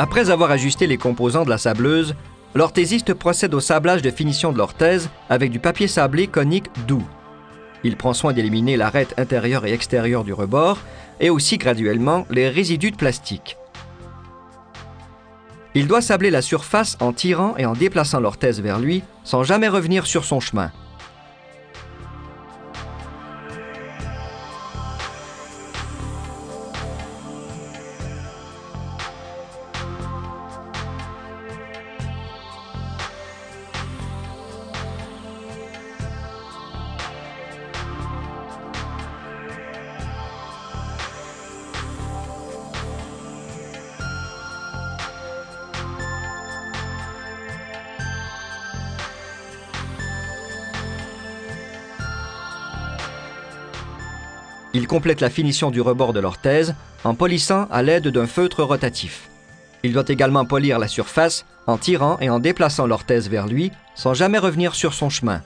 Après avoir ajusté les composants de la sableuse, l'orthésiste procède au sablage de finition de l'orthèse avec du papier sablé conique doux. Il prend soin d'éliminer l'arête intérieure et extérieure du rebord et aussi graduellement les résidus de plastique. Il doit sabler la surface en tirant et en déplaçant l'orthèse vers lui sans jamais revenir sur son chemin. Il complète la finition du rebord de l'orthèse en polissant à l'aide d'un feutre rotatif. Il doit également polir la surface en tirant et en déplaçant l'orthèse vers lui sans jamais revenir sur son chemin.